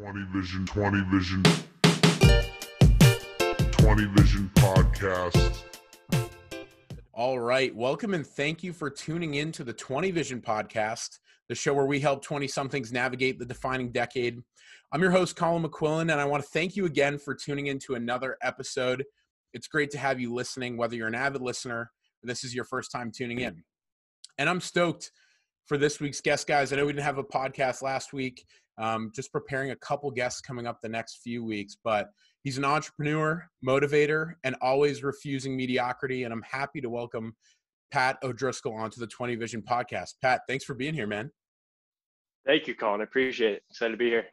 20 Vision, 20 Vision, 20 Vision podcast. All right. Welcome and thank you for tuning in to the 20 Vision podcast, the show where we help 20 somethings navigate the defining decade. I'm your host, Colin McQuillan, and I want to thank you again for tuning in to another episode. It's great to have you listening, whether you're an avid listener or this is your first time tuning in. And I'm stoked for this week's guest, guys. I know we didn't have a podcast last week, um, just preparing a couple guests coming up the next few weeks, but he's an entrepreneur, motivator, and always refusing mediocrity. And I'm happy to welcome Pat O'Driscoll onto the 20 Vision podcast. Pat, thanks for being here, man. Thank you, Colin. I appreciate it. Excited to be here.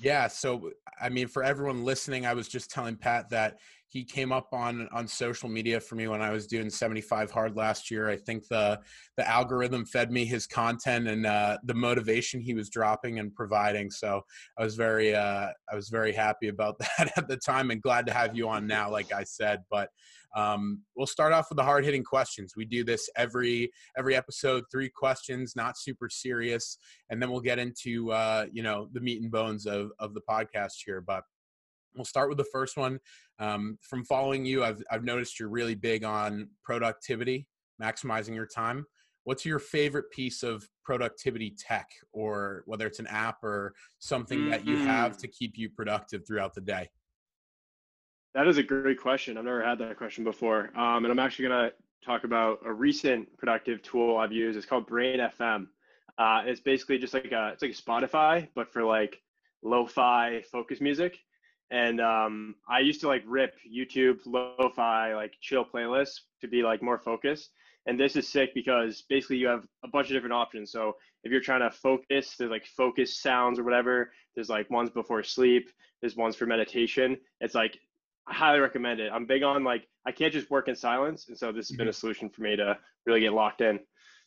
Yeah. So, I mean, for everyone listening, I was just telling Pat that he came up on on social media for me when I was doing 75 hard last year. I think the the algorithm fed me his content and uh, the motivation he was dropping and providing. So I was very uh, I was very happy about that at the time and glad to have you on now. Like I said, but um, we'll start off with the hard hitting questions. We do this every every episode, three questions, not super serious, and then we'll get into uh, you know the meat and bones of of the podcast here. But We'll start with the first one. Um, from following you, I've, I've noticed you're really big on productivity, maximizing your time. What's your favorite piece of productivity tech, or whether it's an app or something mm-hmm. that you have mm-hmm. to keep you productive throughout the day? That is a great question. I've never had that question before. Um, and I'm actually going to talk about a recent productive tool I've used. It's called Brain FM. Uh, it's basically just like a, it's like a Spotify, but for like lo-fi focus music and um, I used to like rip YouTube lo-fi like chill playlists to be like more focused. And this is sick because basically you have a bunch of different options. So if you're trying to focus, there's like focus sounds or whatever. There's like ones before sleep. There's ones for meditation. It's like I highly recommend it. I'm big on like I can't just work in silence, and so this has been a mm-hmm. solution for me to really get locked in.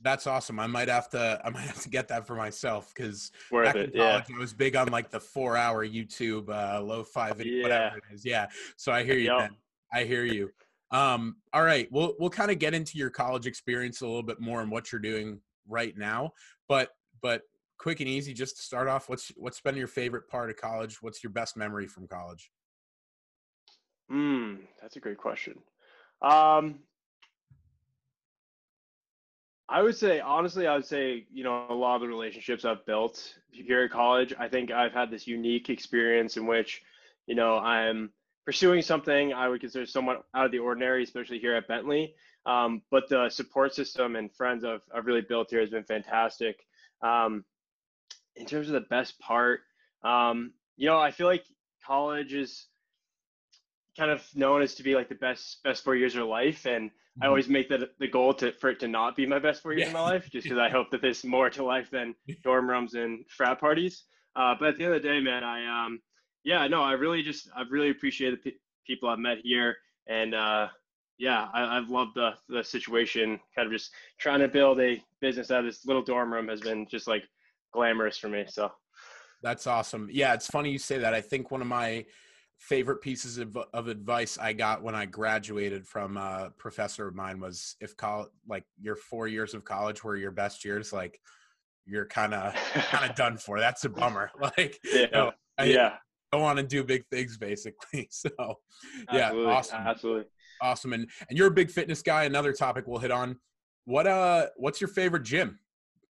That's awesome. I might have to. I might have to get that for myself because back it, in college, yeah. I was big on like the four-hour YouTube uh, lo-fi video, yeah. whatever it is. Yeah. So I hear you. Yep. Man. I hear you. Um, all right. We'll we'll kind of get into your college experience a little bit more and what you're doing right now. But but quick and easy, just to start off, what's what's been your favorite part of college? What's your best memory from college? Hmm, that's a great question. Um, I would say, honestly, I would say, you know, a lot of the relationships I've built here at college, I think I've had this unique experience in which, you know, I'm pursuing something I would consider somewhat out of the ordinary, especially here at Bentley. Um, but the support system and friends I've, I've really built here has been fantastic. Um, in terms of the best part, um, you know, I feel like college is kind of known as to be like the best best four years of your life and mm-hmm. i always make that the goal to for it to not be my best four years yeah. of my life just because i hope that there's more to life than dorm rooms and frat parties. Uh, but at the end of the day man i um yeah no i really just i've really appreciated the p- people i've met here and uh yeah I, i've loved the the situation kind of just trying to build a business out of this little dorm room has been just like glamorous for me so. That's awesome. Yeah it's funny you say that. I think one of my favorite pieces of, of advice I got when I graduated from a professor of mine was if college, like your four years of college were your best years, like you're kind of kind of done for. That's a bummer. Like, yeah, you know, I, yeah. don't want to do big things basically. So, yeah, absolutely. awesome, absolutely, awesome. And and you're a big fitness guy. Another topic we'll hit on. What uh, what's your favorite gym?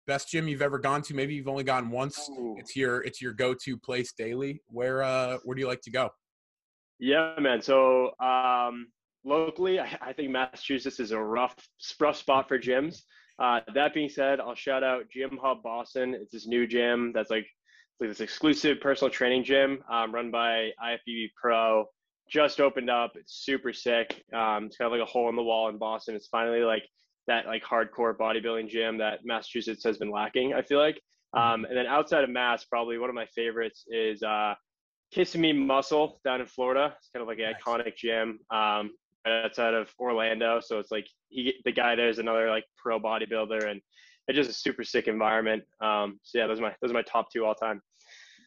Best gym you've ever gone to? Maybe you've only gone once. Ooh. It's your it's your go to place daily. Where uh, where do you like to go? Yeah, man. So um, locally, I, I, think Massachusetts is a rough, rough spot for gyms. Uh, that being said, I'll shout out Gym Hub Boston. It's this new gym that's like, like this exclusive personal training gym um, run by IFBB Pro. Just opened up. It's super sick. Um, it's kind of like a hole in the wall in Boston. It's finally like that like hardcore bodybuilding gym that Massachusetts has been lacking. I feel like. Mm-hmm. Um, and then outside of Mass, probably one of my favorites is uh, Kissimmee Muscle down in Florida. It's kind of like an nice. iconic gym um, outside of Orlando. So it's like he, the guy there is another like pro bodybuilder, and it's just a super sick environment. Um, so yeah, those are my those are my top two all time.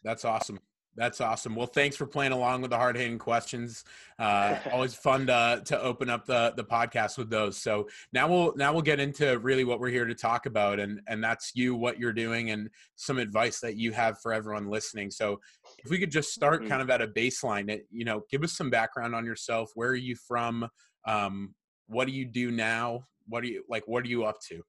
That's awesome. That's awesome. Well, thanks for playing along with the hard hitting questions. Uh, always fun to to open up the the podcast with those. So now we'll now we'll get into really what we're here to talk about, and and that's you, what you're doing, and some advice that you have for everyone listening. So if we could just start Mhm. kind of at a baseline, you know, give us some background on yourself. Where are you from? Um, what do you do now? What do you like? What are you up to?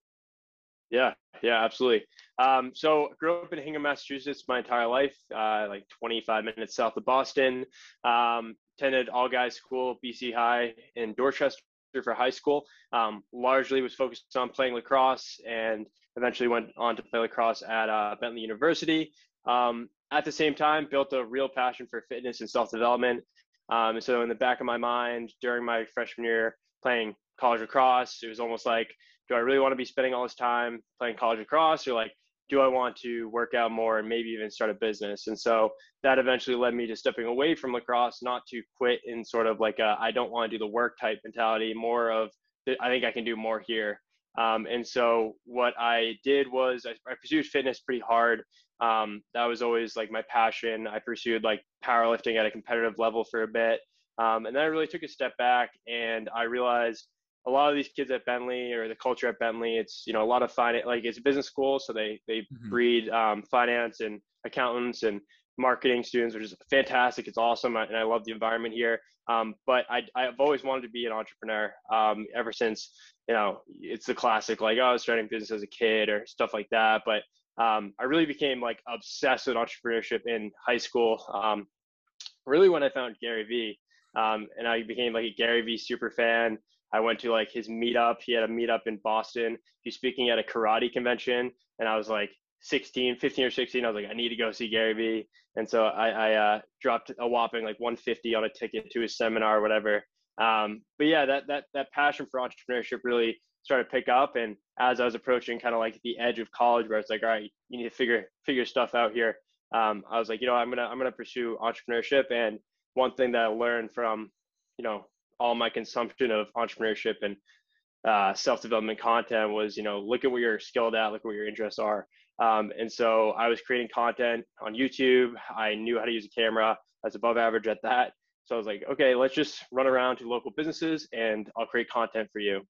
Yeah, yeah, absolutely. Um, so grew up in Hingham, Massachusetts my entire life, uh, like 25 minutes south of Boston. Um, attended all guys school, BC High in Dorchester for high school. Um, largely was focused on playing lacrosse and eventually went on to play lacrosse at uh, Bentley University. Um, at the same time, built a real passion for fitness and self-development. Um, and so in the back of my mind during my freshman year playing college lacrosse, it was almost like do I really want to be spending all this time playing college lacrosse or like do I want to work out more and maybe even start a business? And so that eventually led me to stepping away from lacrosse, not to quit in sort of like a I don't want to do the work type mentality, more of I think I can do more here. Um, and so what I did was I, I pursued fitness pretty hard. Um, that was always like my passion. I pursued like powerlifting at a competitive level for a bit. Um, and then I really took a step back and I realized a lot of these kids at Bentley or the culture at Bentley, it's you know a lot of finance, like it's a business school, so they they Mhm. breed um, finance and accountants and marketing students, which is fantastic. It's awesome, and I love the environment here. Um, but I I've always wanted to be an entrepreneur um, ever since you know it's the classic like oh I was starting a business as a kid or stuff like that. But um, I really became like obsessed with entrepreneurship in high school. Um, really when I found Gary Vee, um, and I became like a Gary Vee super fan. I went to like his meetup. He had a meetup in Boston. He's speaking at a karate convention, and I was like 16, 15 or 16. I was like, I need to go see Gary Vee, and so I, I uh, dropped a whopping like 150 on a ticket to his seminar or whatever. Um, but yeah, that that that passion for entrepreneurship really started to pick up, and as I was approaching kind of like the edge of college, where it's like, all right, you need to figure figure stuff out here. Um, I was like, you know, I'm gonna I'm gonna pursue entrepreneurship, and one thing that I learned from, you know, all my consumption of entrepreneurship and uh, self-development content was, you know, look at what you're skilled at, look at what your interests are. Um, and so I was creating content on YouTube. I knew how to use a camera. I was above average at that. So I was like, okay, let's just run around to local businesses and I'll create content for you.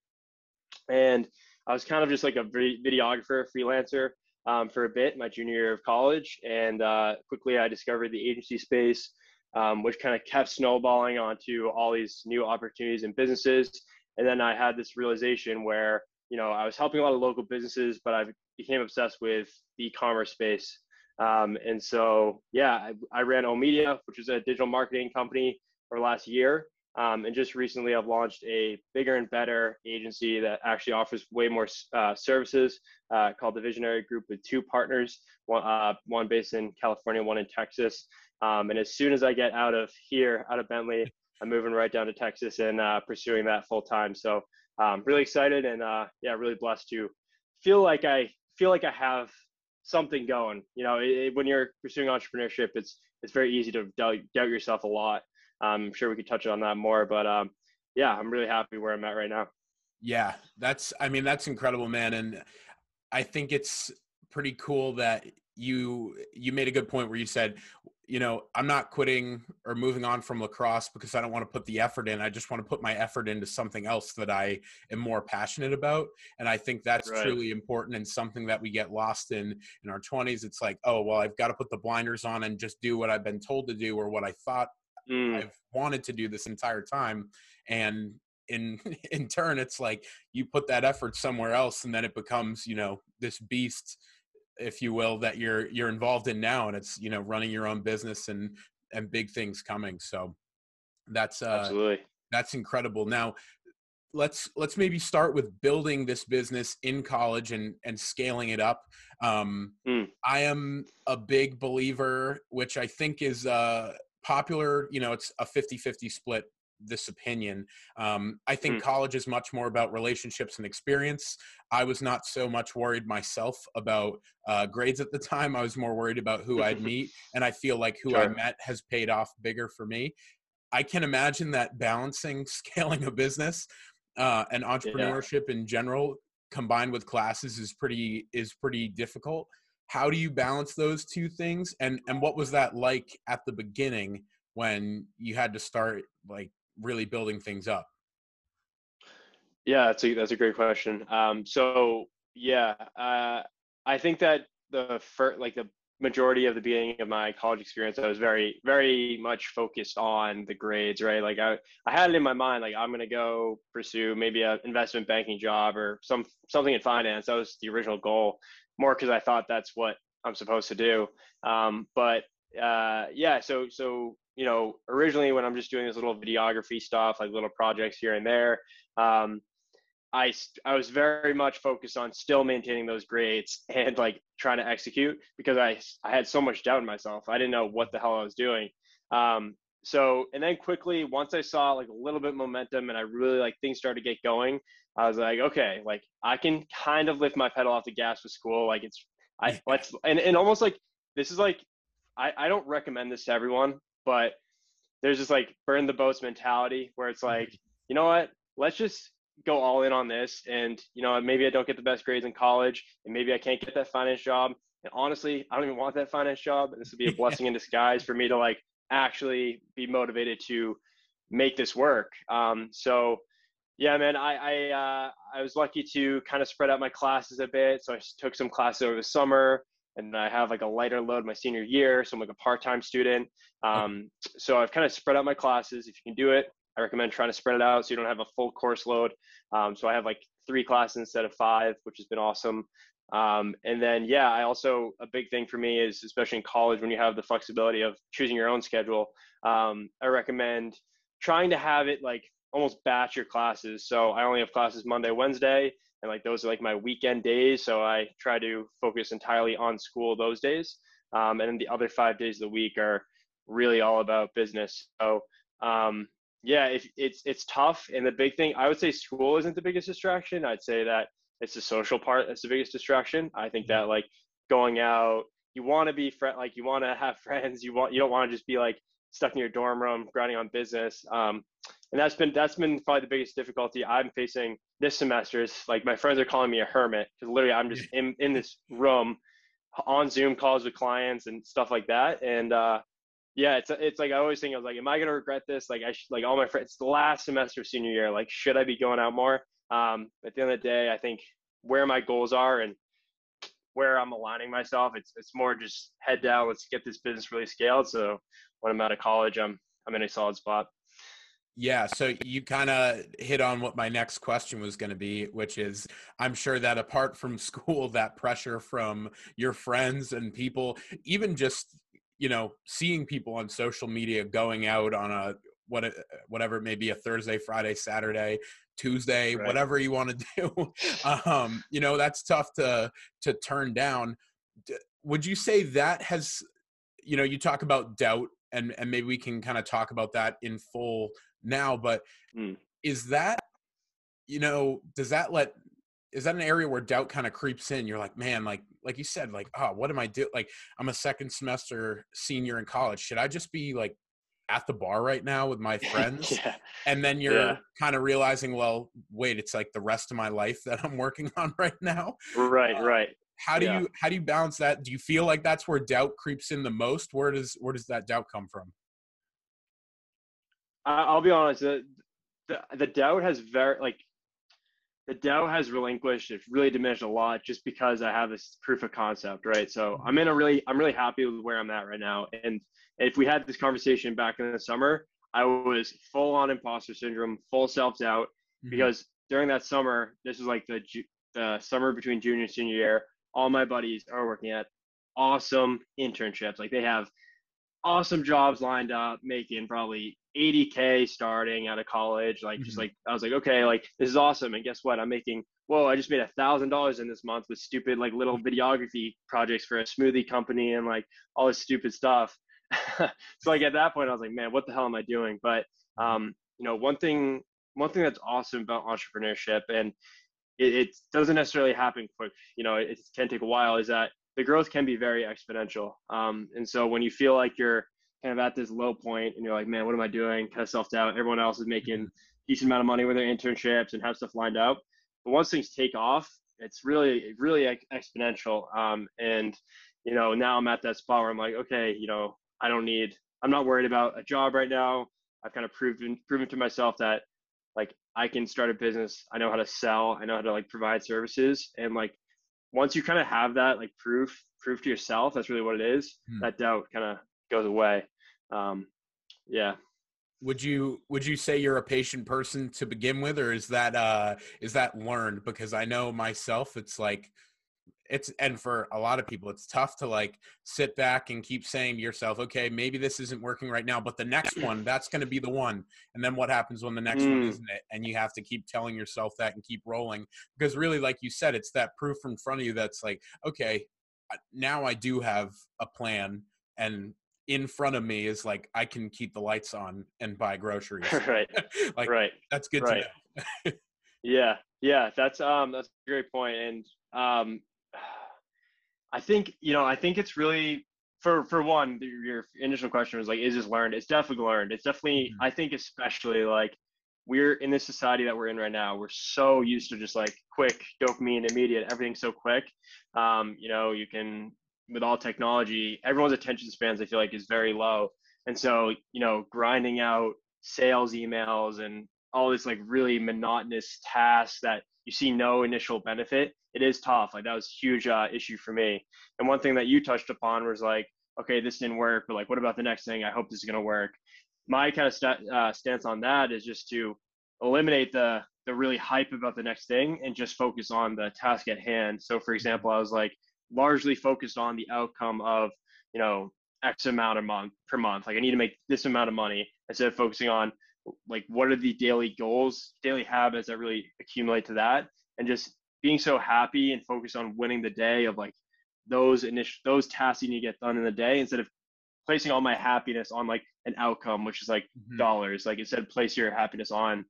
And I was kind of just like a videographer, freelancer um, for a bit, my junior year of college. And uh, quickly I discovered the agency space um, which kind of kept snowballing onto all these new opportunities and businesses. And then I had this realization where, you know, I was helping a lot of local businesses, but I became obsessed with the e-commerce space. Um, and so, yeah, I, I ran O Media, which is a digital marketing company for last year. Um, and just recently, I've launched a bigger and better agency that actually offers way more uh, services uh, called the Visionary Group with two partners, one, uh, one based in California, one in Texas. Um, and as soon as I get out of here, out of Bentley, I'm moving right down to Texas and uh, pursuing that full time. So um, really excited and uh, yeah, really blessed to feel like I feel like I have something going. You know, it, it, when you're pursuing entrepreneurship, it's it's very easy to doubt, doubt yourself a lot. Um, I'm sure we could touch on that more, but um, yeah, I'm really happy where I'm at right now. Yeah, that's I mean that's incredible, man, and I think it's pretty cool that you you made a good point where you said you know, I'm not quitting or moving on from lacrosse because I don't want to put the effort in. I just want to put my effort into something else that I am more passionate about. And I think that's Right. truly important and something that we get lost in in our 20s. It's like, oh, well, I've got to put the blinders on and just do what I've been told to do or what I thought Mm, I've wanted to do this entire time. And in in turn, it's like you put that effort somewhere else, and then it becomes, you know, this beast, if you will, that you're you're involved in now, and it's you know running your own business and and big things coming. So that's uh, absolutely. that's incredible. Now let's let's maybe start with building this business in college and and scaling it up. Um, Mm. I am a big believer, which I think is uh, popular. You know, it's a 50-50 split. This opinion. Um, I think Mm. college is much more about relationships and experience. I was not so much worried myself about uh, grades at the time. I was more worried about who I'd meet, and I feel like who I met has paid off bigger for me. I can imagine that balancing scaling a business uh, and entrepreneurship in general combined with classes is pretty is pretty difficult. how do you balance those two things and and what was that like at the beginning when you had to start like really building things up yeah that's a that's a great question um so yeah uh i think that the first like the majority of the beginning of my college experience, I was very, very much focused on the grades, right? Like I, I had it in my mind, like I'm to go pursue maybe an investment banking job or some, something in finance. That was the original goal more because I thought that's what I'm supposed to do. Um, but uh, yeah, so, so, you know, originally when I'm just doing this little videography stuff, like little projects here and there, um, I I was very much focused on still maintaining those grades and like trying to execute because I I had so much doubt in myself. I didn't know what the hell I was doing. Um, so and then quickly once I saw like a little bit momentum and I really like things started to get going, I was like, okay, like I can kind of lift my pedal off the gas with school. Like it's I let's and, and almost like this is like I, I don't recommend this to everyone, but there's this like burn the boats mentality where it's like, you know what, let's just go all in on this and you know maybe i don't get the best grades in college and maybe i can't get that finance job. And honestly i don't even want that finance job. And this would be a blessing in disguise for me to like actually be motivated to make this work. Um, so yeah man i I, uh, I was lucky to kind of spread out my classes a bit. So i took some classes over the summer and i have like a lighter load my senior year so i'm like a part-time student um, so i've kind of spread out my classes if you can do it I recommend trying to spread it out so you don't have a full course load. Um, so I have like three classes instead of five, which has been awesome. Um, and then, yeah, I also, a big thing for me is, especially in college, when you have the flexibility of choosing your own schedule, um, I recommend trying to have it like almost batch your classes. So I only have classes Monday, Wednesday, and like those are like my weekend days. So I try to focus entirely on school those days. Um, and then the other five days of the week are really all about business. So um, yeah, if it's it's tough, and the big thing I would say school isn't the biggest distraction. I'd say that it's the social part that's the biggest distraction. I think that like going out, you want to be friend, like you want to have friends. You want you don't want to just be like stuck in your dorm room grinding on business. Um, and that's been that's been probably the biggest difficulty I'm facing this semester. Is like my friends are calling me a hermit because literally I'm just in in this room on Zoom calls with clients and stuff like that. And uh, yeah, it's it's like I always think I was like, am I gonna regret this? Like I should, like all my friends. It's the last semester of senior year. Like, should I be going out more? Um, at the end of the day, I think where my goals are and where I'm aligning myself, it's it's more just head down. Let's get this business really scaled. So when I'm out of college, I'm I'm in a solid spot. Yeah, so you kind of hit on what my next question was going to be, which is I'm sure that apart from school, that pressure from your friends and people, even just you know seeing people on social media going out on a what whatever it may be a Thursday, Friday, Saturday, Tuesday, right. whatever you want to do. um, you know that's tough to to turn down. Would you say that has you know you talk about doubt and and maybe we can kind of talk about that in full now, but mm. is that you know does that let is that an area where doubt kind of creeps in? You're like, man, like like you said, like, oh, what am I do? Like, I'm a second semester senior in college. Should I just be like at the bar right now with my friends? yeah. And then you're yeah. kind of realizing, well, wait, it's like the rest of my life that I'm working on right now. Right, uh, right. How do yeah. you how do you balance that? Do you feel like that's where doubt creeps in the most? Where does where does that doubt come from? I'll be honest. The, the, the doubt has very like the doubt has relinquished. It's really diminished a lot just because I have this proof of concept, right? So I'm in a really, I'm really happy with where I'm at right now. And if we had this conversation back in the summer, I was full on imposter syndrome, full self doubt, mm-hmm. because during that summer, this is like the the summer between junior and senior year. All my buddies are working at awesome internships. Like they have awesome jobs lined up, making probably 80k starting out of college like mm-hmm. just like i was like okay like this is awesome and guess what? I'm making whoa i just made a thousand dollars in this month with stupid like little videography projects for a smoothie company and like all this stupid stuff. So like at that point i was like man what the hell am i doing? But um you know one thing one thing that's awesome about entrepreneurship and it, it doesn't necessarily happen quick you know it, it can take a while is that the growth can be very exponential. Um and so when you feel like you're kind of at this low point and you're like, man, what am I doing? Kind of self doubt. Everyone else is making decent amount of money with their internships and have stuff lined up. But once things take off, it's really really exponential. Um, and you know now I'm at that spot where I'm like, okay, you know, I don't need. I'm not worried about a job right now. I've kind of proven proven to myself that like I can start a business. I know how to sell. I know how to like provide services. And like once you kind of have that like proof proof to yourself, that's really what it is. Hmm. That doubt kind of goes away. Um, yeah. Would you would you say you're a patient person to begin with or is that uh is that learned? Because i know myself it's like it's and for a lot of people it's tough to like sit back and keep saying to yourself okay maybe this isn't working right now but the next one that's going to be the one. And then what happens when the next mm. one isn't it? And you have to keep telling yourself that and keep rolling. Because really like you said it's that proof in front of you that's like okay now i do have a plan and in front of me is like I can keep the lights on and buy groceries. right. like right. That's good right. to know. yeah. Yeah. That's um that's a great point. And um I think, you know, I think it's really for for one, your initial question was like, is this learned? It's definitely learned. It's definitely mm-hmm. I think especially like we're in this society that we're in right now. We're so used to just like quick dopamine, immediate, everything's so quick. Um, you know, you can with all technology, everyone's attention spans I feel like is very low, and so you know grinding out sales emails and all this like really monotonous tasks that you see no initial benefit, it is tough. Like that was a huge uh, issue for me. And one thing that you touched upon was like, okay, this didn't work, but like, what about the next thing? I hope this is gonna work. My kind of st- uh, stance on that is just to eliminate the the really hype about the next thing and just focus on the task at hand. So, for example, I was like, largely focused on the outcome of you know x amount a month per month. Like i need to make this amount of money instead of focusing on like what are the daily goals daily habits that really accumulate to that. And just being so happy and focused on winning the day of like those initial those tasks you need to get done in the day instead of placing all my happiness on like an outcome which is like mm-hmm. dollars. Like instead place your happiness on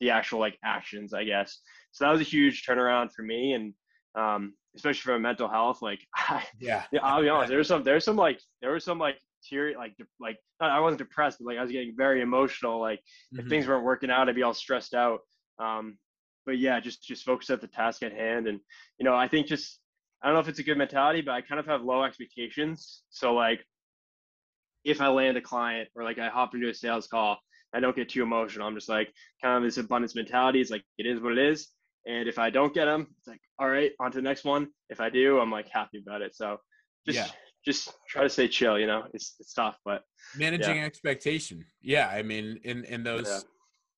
the actual like actions i guess. So that was a huge turnaround for me and um, especially for mental health. Like, I, yeah, I'll be honest. There's some, there's some like, there was some like tear, like, like I wasn't depressed, but like I was getting very emotional. Like, mm-hmm. if things weren't working out, I'd be all stressed out. Um, but yeah, just just focus at the task at hand, and you know, I think just I don't know if it's a good mentality, but I kind of have low expectations. So like, if I land a client or like I hop into a sales call, I don't get too emotional. I'm just like kind of this abundance mentality. It's like it is what it is. And if I don't get them, it's like, all right, on to the next one. If I do, I'm like happy about it. So just yeah. just try to stay chill, you know. It's it's tough, but managing yeah. expectation. Yeah. I mean, in in those yeah.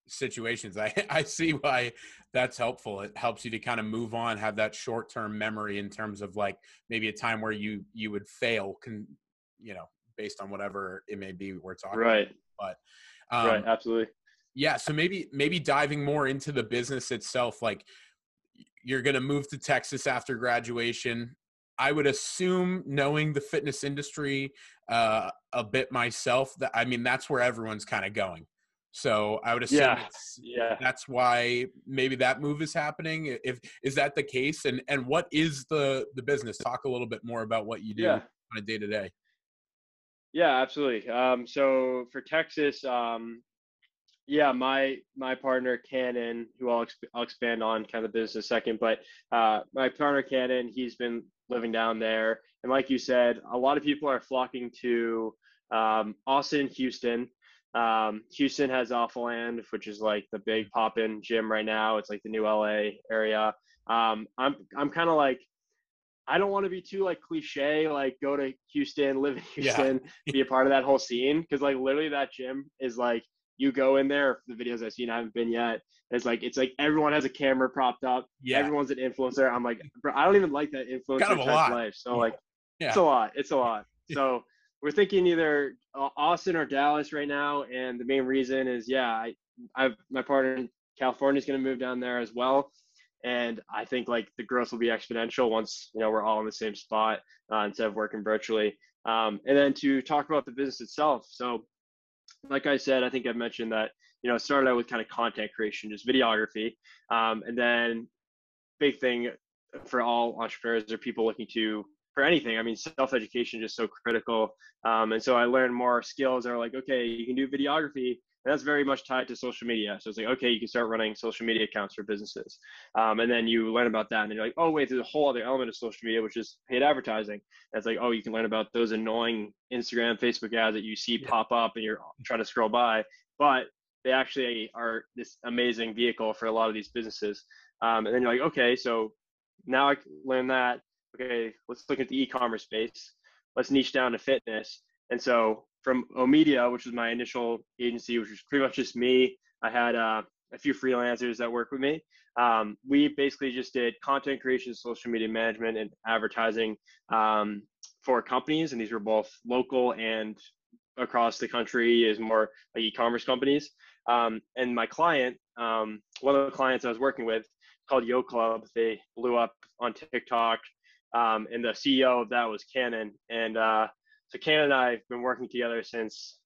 situations, I I see why that's helpful. It helps you to kind of move on, have that short term memory in terms of like maybe a time where you you would fail can you know, based on whatever it may be we're talking right. About. But um, right, absolutely yeah so maybe maybe diving more into the business itself like you're going to move to texas after graduation. I would assume knowing the fitness industry uh, a bit myself that i mean that's where everyone's kind of going. So i would assume yeah. yeah. that's why maybe that move is happening. If is that the case? And and what is the the business? Talk a little bit more about what you do yeah. on a day to day yeah absolutely. Um, so for texas um, yeah, my my partner Cannon, who I'll exp- I'll expand on kind of the business a second, but uh, my partner Cannon, he's been living down there, and like you said, a lot of people are flocking to um, Austin, Houston. Um, Houston has Alphaland, which is like the big pop-in gym right now. It's like the new LA area. Um, I'm I'm kind of like I don't want to be too like cliche, like go to Houston, live in Houston, yeah. be a part of that whole scene. Cause like literally that gym is like you go in there the videos i've seen i haven't been yet. It's like it's like everyone has a camera propped up. Yeah. Everyone's an influencer. I'm like bro i don't even like that influencer kind of type life. So like yeah. it's a lot. It's a lot. So we're thinking either austin or dallas right now and the main reason is yeah i i've my partner in california is going to move down there as well. And i think like the growth will be exponential once you know we're all in the same spot uh, instead of working virtually. Um, and then to talk about the business itself. So like I said, I think I've mentioned that, you know, started out with kind of content creation, just videography. Um, and then big thing for all entrepreneurs or people looking to for anything. I mean, self education is just so critical. Um, and so I learned more skills that are like, okay, you can do videography, and that's very much tied to social media. So it's like, okay, you can start running social media accounts for businesses. Um, and then you learn about that, and you're like, oh, wait, there's a whole other element of social media, which is paid advertising. That's like, oh, you can learn about those annoying Instagram, Facebook ads that you see yeah. pop up and you're trying to scroll by. But they actually are this amazing vehicle for a lot of these businesses. Um, and then you're like, okay, so now I learn that. Okay, let's look at the e-commerce space. Let's niche down to fitness. And so from Omedia, which was my initial agency, which was pretty much just me. I had uh, a few freelancers that work with me. Um, we basically just did content creation, social media management, and advertising um, for companies, and these were both local and across the country is more like e-commerce companies. Um, and my client, um, one of the clients I was working with, called Yo Club. They blew up on TikTok, um, and the CEO of that was Canon. And uh, so Canon and I have been working together since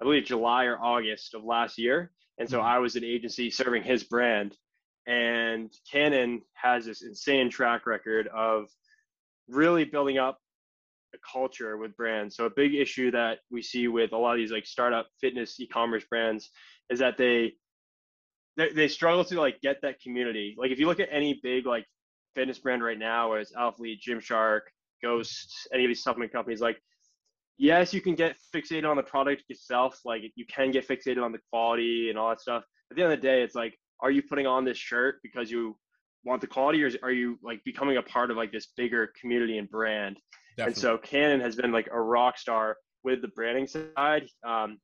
I believe July or August of last year. And so mm-hmm. I was an agency serving his brand. And Canon has this insane track record of really building up a culture with brands. So a big issue that we see with a lot of these like startup fitness e-commerce brands is that they they, they struggle to like get that community. Like if you look at any big like fitness brand right now, whether it's Alphalete, Gymshark, Ghost, any of these supplement companies, like yes, you can get fixated on the product itself. Like you can get fixated on the quality and all that stuff. At the end of the day, it's like, are you putting on this shirt because you want the quality, or are you like becoming a part of like this bigger community and brand? Definitely. And so Canon has been like a rock star with the branding side, um,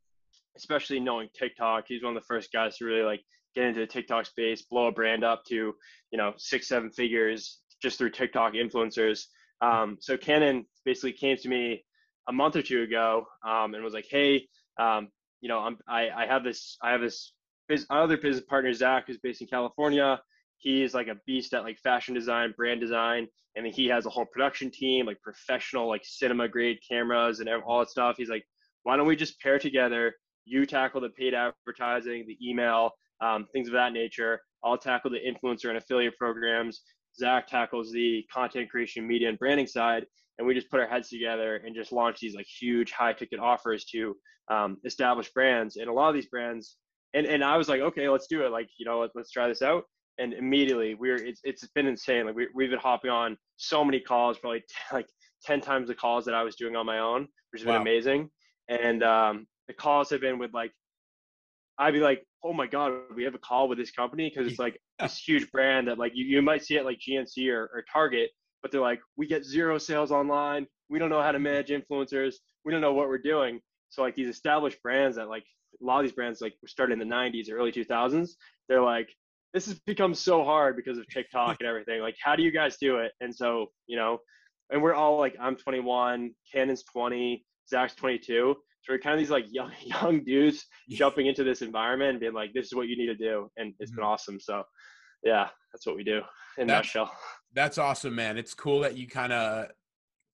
especially knowing TikTok. He's one of the first guys to really like get into the TikTok space, blow a brand up to you know six, seven figures just through TikTok influencers. Um, so Canon basically came to me a month or two ago um, and was like, hey, um, you know, I'm, I, I have this, I have this biz, other business partner, Zach, who's based in California. He's like a beast at like fashion design, brand design, and he has a whole production team, like professional, like cinema grade cameras and all that stuff. He's like, why don't we just pair together? You tackle the paid advertising, the email, um, things of that nature. I'll tackle the influencer and affiliate programs. Zach tackles the content creation, media, and branding side, and we just put our heads together and just launch these like huge high ticket offers to um, established brands. And a lot of these brands and and i was like okay let's do it. Like you know let, us try this out. And immediately we're it's, it's been insane. Like we, we've been hopping on so many calls probably t- like 10 times the calls that i was doing on my own which has wow. been amazing. And um, the calls have been with like i'd be like oh my god we have a call with this company because it's like this huge brand that like you, you might see it like gnc or, or target but they're like, we get zero sales online. We don't know how to manage influencers. We don't know what we're doing. So like these established brands that like a lot of these brands like were started in the 90s, or early 2000s. They're like, this has become so hard because of TikTok and everything. Like, how do you guys do it? And so you know, and we're all like, I'm 21, Canon's 20, Zach's 22. So we're kind of these like young young dudes jumping into this environment and being like, this is what you need to do, and it's mm-hmm. been awesome. So yeah, that's what we do in that's, nutshell. That's awesome, man. It's cool that you kind of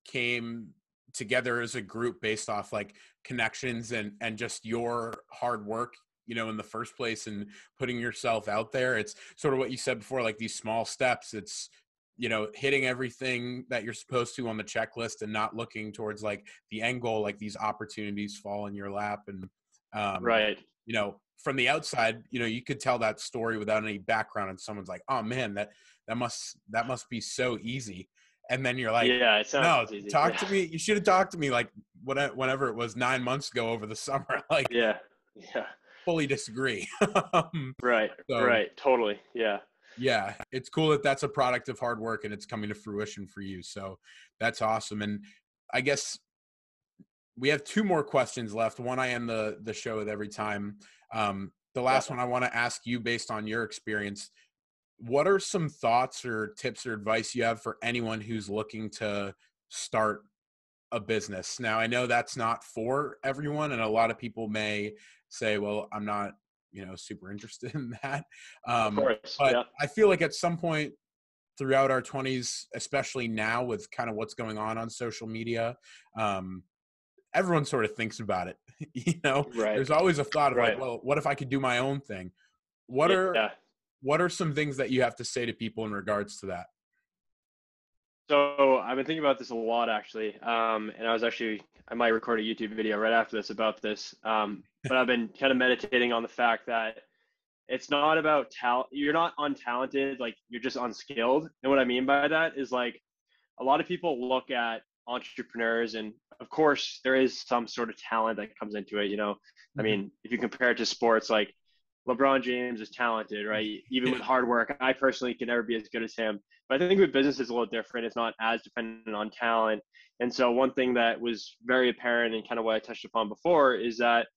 came together as a group based off like connections and and just your hard work you know in the first place and putting yourself out there it's sort of what you said before like these small steps it's you know hitting everything that you're supposed to on the checklist and not looking towards like the end goal like these opportunities fall in your lap and um, right you know from the outside, you know, you could tell that story without any background, and someone's like, "Oh man, that that must that must be so easy." And then you're like, "Yeah, it sounds no, easy. talk yeah. to me. You should have talked to me like whenever it was nine months ago over the summer." like, yeah, yeah, fully disagree. um, right, so, right, totally, yeah, yeah. It's cool that that's a product of hard work and it's coming to fruition for you. So that's awesome. And I guess we have two more questions left. One I end the the show with every time. Um, the last yeah. one I want to ask you, based on your experience, what are some thoughts or tips or advice you have for anyone who's looking to start a business? Now, I know that's not for everyone, and a lot of people may say, "Well, I'm not." You know super interested in that um, course, but yeah. i feel like at some point throughout our 20s especially now with kind of what's going on on social media um, everyone sort of thinks about it you know right. there's always a thought of right. like well what if i could do my own thing what yeah. are what are some things that you have to say to people in regards to that So I've been thinking about this a lot actually, um, and I was actually I might record a YouTube video right after this about this. Um, but I've been kind of meditating on the fact that it's not about talent. You're not untalented, like you're just unskilled. And what I mean by that is like a lot of people look at entrepreneurs, and of course there is some sort of talent that comes into it. You know, I Mm-hmm. mean, if you compare it to sports, like LeBron James is talented, right? Even with hard work, I personally can never be as good as him. But I think with business it's a little different. It's not as dependent on talent. And so one thing that was very apparent and kind of what I touched upon before is that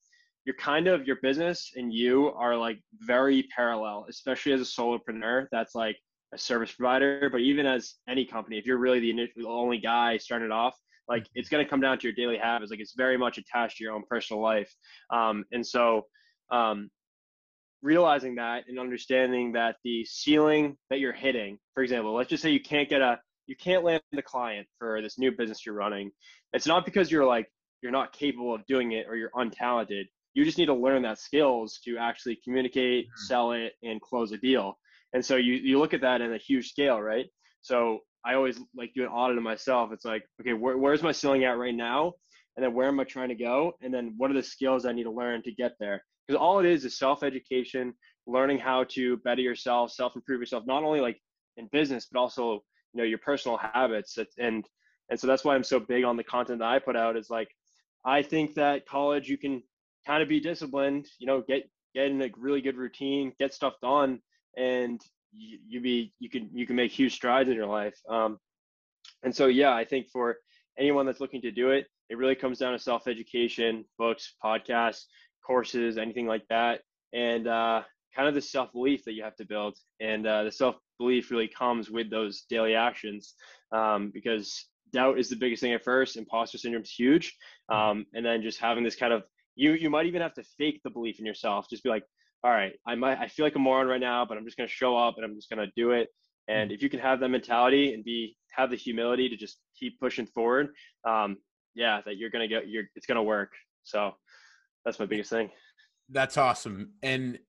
you're kind of your business and you are like very parallel, especially as a solopreneur that's like a service provider. But even as any company, if you're really the initial, only guy starting it off, like it's going to come down to your daily habits. Like it's very much attached to your own personal life. Um, and so um, realizing that and understanding that the ceiling that you're hitting, for example, let's just say you can't get a you can't land the client for this new business you're running. It's not because you're like you're not capable of doing it or you're untalented. You just need to learn that skills to actually communicate, Mhm. sell it, and close a deal. And so you you look at that in a huge scale, right? So I always like do an audit of myself. It's like, okay, where, where's my ceiling at right now? And then where am I trying to go? And then what are the skills I need to learn to get there? Because all it is is self education, learning how to better yourself, self improve yourself, not only like in business, but also, you know, your personal habits. And, and so that's why I'm so big on the content that I put out is like, I think that college, you can kind of be disciplined, you know, get, get in a really good routine, get stuff done, and you, you be, you can, you can make huge strides in your life. Um, and so, yeah, I think for anyone that's looking to do it, it really comes down to self education, books, podcasts, courses, anything like that, and uh, kind of the self belief that you have to build. And uh, the self belief really comes with those daily actions um, because doubt is the biggest thing at first. Imposter syndrome is huge, um, and then just having this kind of you you might even have to fake the belief in yourself. Just be like, all right, I might I feel like a moron right now, but I'm just gonna show up and I'm just gonna do it. And if you can have that mentality and be have the humility to just keep pushing forward, um, yeah, that you're gonna get you're it's gonna work. So that's my biggest thing. That's awesome. And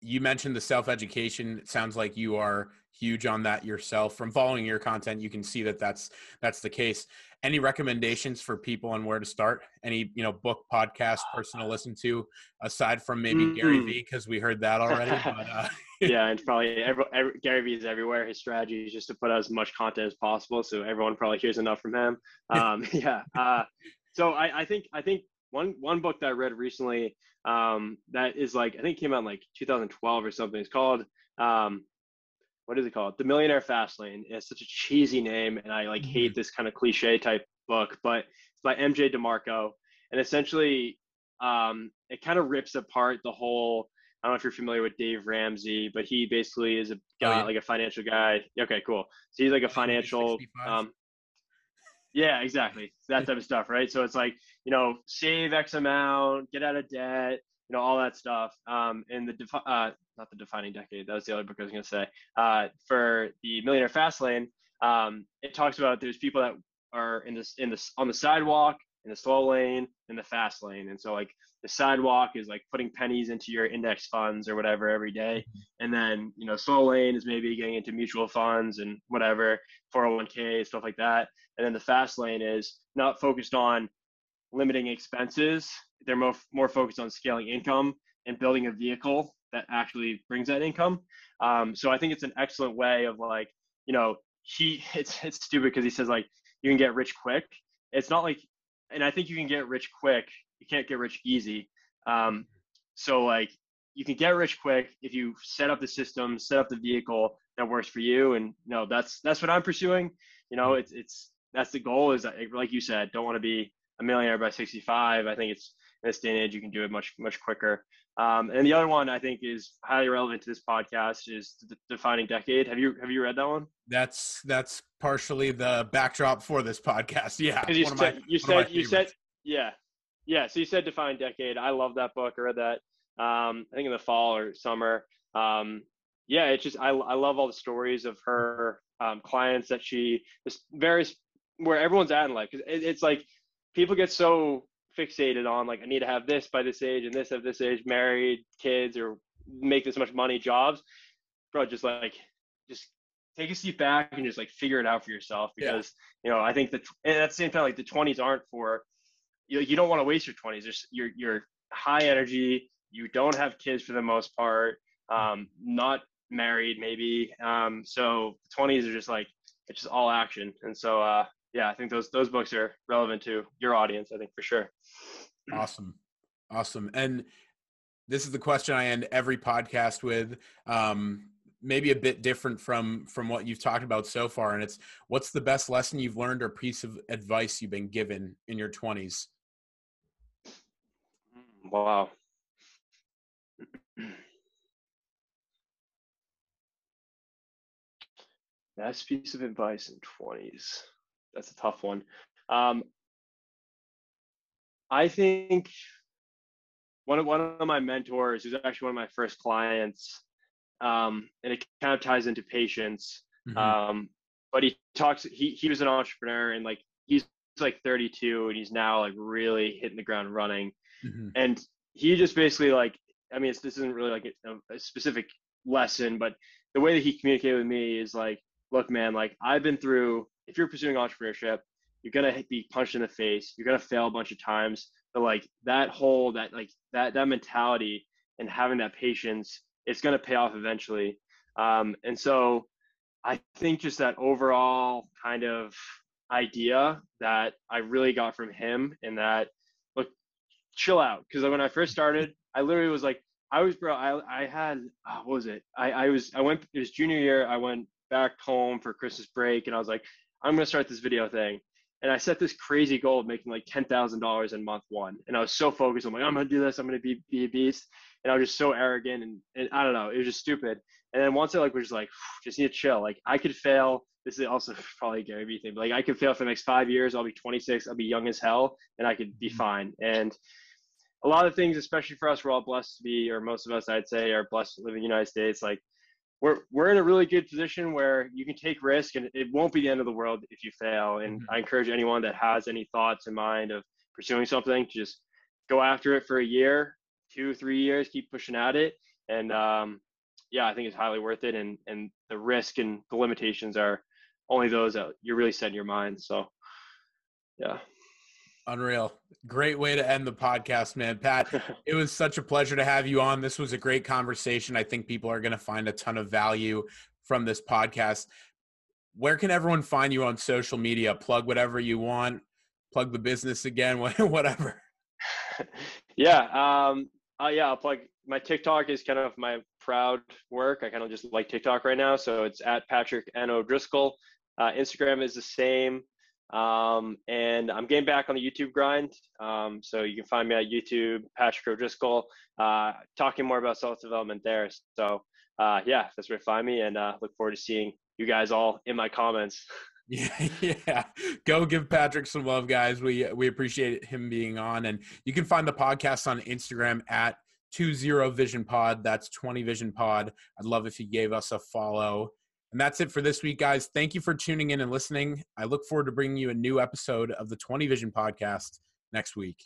you mentioned the self education. It sounds like you are huge on that yourself. From following your content, you can see that that's that's the case. Any recommendations for people on where to start? Any you know book, podcast, person to listen to aside from maybe Gary Mm. Vee because we heard that already. But uh, yeah, and probably every, every, Gary Vee is everywhere. His strategy is just to put out as much content as possible, so everyone probably hears enough from him. Um, yeah. Uh, so I, I think I think one one book that I read recently um, that is like I think it came out in like 2012 or something. It's called um, what is it called? The Millionaire Fast Lane. It's such a cheesy name, and I like hate this kind of cliche type book, but it's by MJ DeMarco, and essentially um, it kind of rips apart the whole. I don't know if you're familiar with Dave Ramsey, but he basically is a guy, yeah. like a financial guy. Okay, cool. So he's like a financial. Um, yeah, exactly. That type of stuff, right? So it's like you know, save X amount, get out of debt, you know, all that stuff. Um, and the defi- uh, not the defining decade. That was the other book I was gonna say. Uh, for the Millionaire Fast Lane, um, it talks about there's people that are in this in this on the sidewalk, in the slow lane, in the fast lane, and so like the sidewalk is like putting pennies into your index funds or whatever every day, and then you know slow lane is maybe getting into mutual funds and whatever 401k stuff like that, and then the fast lane is not focused on limiting expenses. They're more more focused on scaling income and building a vehicle that actually brings that income. Um, so I think it's an excellent way of like, you know, he it's it's stupid because he says like you can get rich quick. It's not like, and I think you can get rich quick. You can't get rich easy. Um, so like you can get rich quick if you set up the system, set up the vehicle that works for you. And you know, that's that's what I'm pursuing. You know, it's it's that's the goal. Is that, like you said, don't want to be a millionaire by 65. I think it's in this day and age you can do it much much quicker. Um, and the other one I think is highly relevant to this podcast is the defining decade. Have you have you read that one? that's that's partially the backdrop for this podcast. Yeah, you one of said my- you one of my said you said yeah yeah. So you said defining decade. I love that book. I read that. Um, I think in the fall or summer. Um, yeah, it's just I I love all the stories of her um, clients that she just various where everyone's at in life because it, it's like people get so fixated on like I need to have this by this age and this at this age, married, kids, or make this much money, jobs. Bro, just like just take a seat back and just like figure it out for yourself because yeah. you know I think that at the same time like the 20s aren't for you. You don't want to waste your 20s. There's, you're you're high energy. You don't have kids for the most part. Um, not married maybe. Um, so 20s are just like it's just all action. And so uh, yeah, I think those those books are relevant to your audience. I think for sure. Awesome, awesome. And this is the question I end every podcast with. Um, maybe a bit different from from what you've talked about so far and it's what's the best lesson you've learned or piece of advice you've been given in your 20s wow best piece of advice in 20s that's a tough one um, i think one of one of my mentors, who's actually one of my first clients, um, and it kind of ties into patience. Mm-hmm. Um, but he talks. He he was an entrepreneur, and like he's like 32, and he's now like really hitting the ground running. Mm-hmm. And he just basically like, I mean, this isn't really like a, a specific lesson, but the way that he communicated with me is like, look, man, like I've been through. If you're pursuing entrepreneurship, you're gonna be punched in the face. You're gonna fail a bunch of times. But like that whole that like that that mentality and having that patience it's to pay off eventually. Um, and so i think just that overall kind of idea that i really got from him and that look chill out. Because when i first started i literally was like i was bro i, I had uh, what was it? I, I was i went it was junior year i went back home for christmas break and i was like i'm going to start this video thing and I set this crazy goal of making like ten thousand dollars in month one, and I was so focused. I'm like, I'm gonna do this. I'm gonna be be a beast, and I was just so arrogant, and, and I don't know, it was just stupid. And then once I like was just like, just need to chill. Like I could fail. This is also probably a Gary Vee thing, but like I could fail for the next five years. I'll be 26. I'll be young as hell, and I could be mm-hmm. fine. And a lot of things, especially for us, we're all blessed to be, or most of us, I'd say, are blessed to live in the United States. Like we're we're in a really good position where you can take risk and it won't be the end of the world if you fail. And mm-hmm. I encourage anyone that has any thoughts in mind of pursuing something to just go after it for a year, two, three years, keep pushing at it. And um, yeah, I think it's highly worth it. And and the risk and the limitations are only those that you're really set in your mind. So yeah. Unreal. Great way to end the podcast, man. Pat, it was such a pleasure to have you on. This was a great conversation. I think people are going to find a ton of value from this podcast. Where can everyone find you on social media? Plug whatever you want, plug the business again, whatever. Yeah. Um, uh, yeah, I'll plug my TikTok is kind of my proud work. I kind of just like TikTok right now. So it's at Patrick N. O'Driscoll. Uh, Instagram is the same. Um, and I'm getting back on the YouTube grind. Um, so you can find me at YouTube, Patrick O'Driscoll, uh, talking more about self development there. So uh, yeah, that's where to find me, and uh, look forward to seeing you guys all in my comments. Yeah, yeah. Go give Patrick some love, guys. We we appreciate him being on, and you can find the podcast on Instagram at 20 Vision Pod. That's 20 Vision Pod. I'd love if you gave us a follow. And that's it for this week, guys. Thank you for tuning in and listening. I look forward to bringing you a new episode of the 20 Vision podcast next week.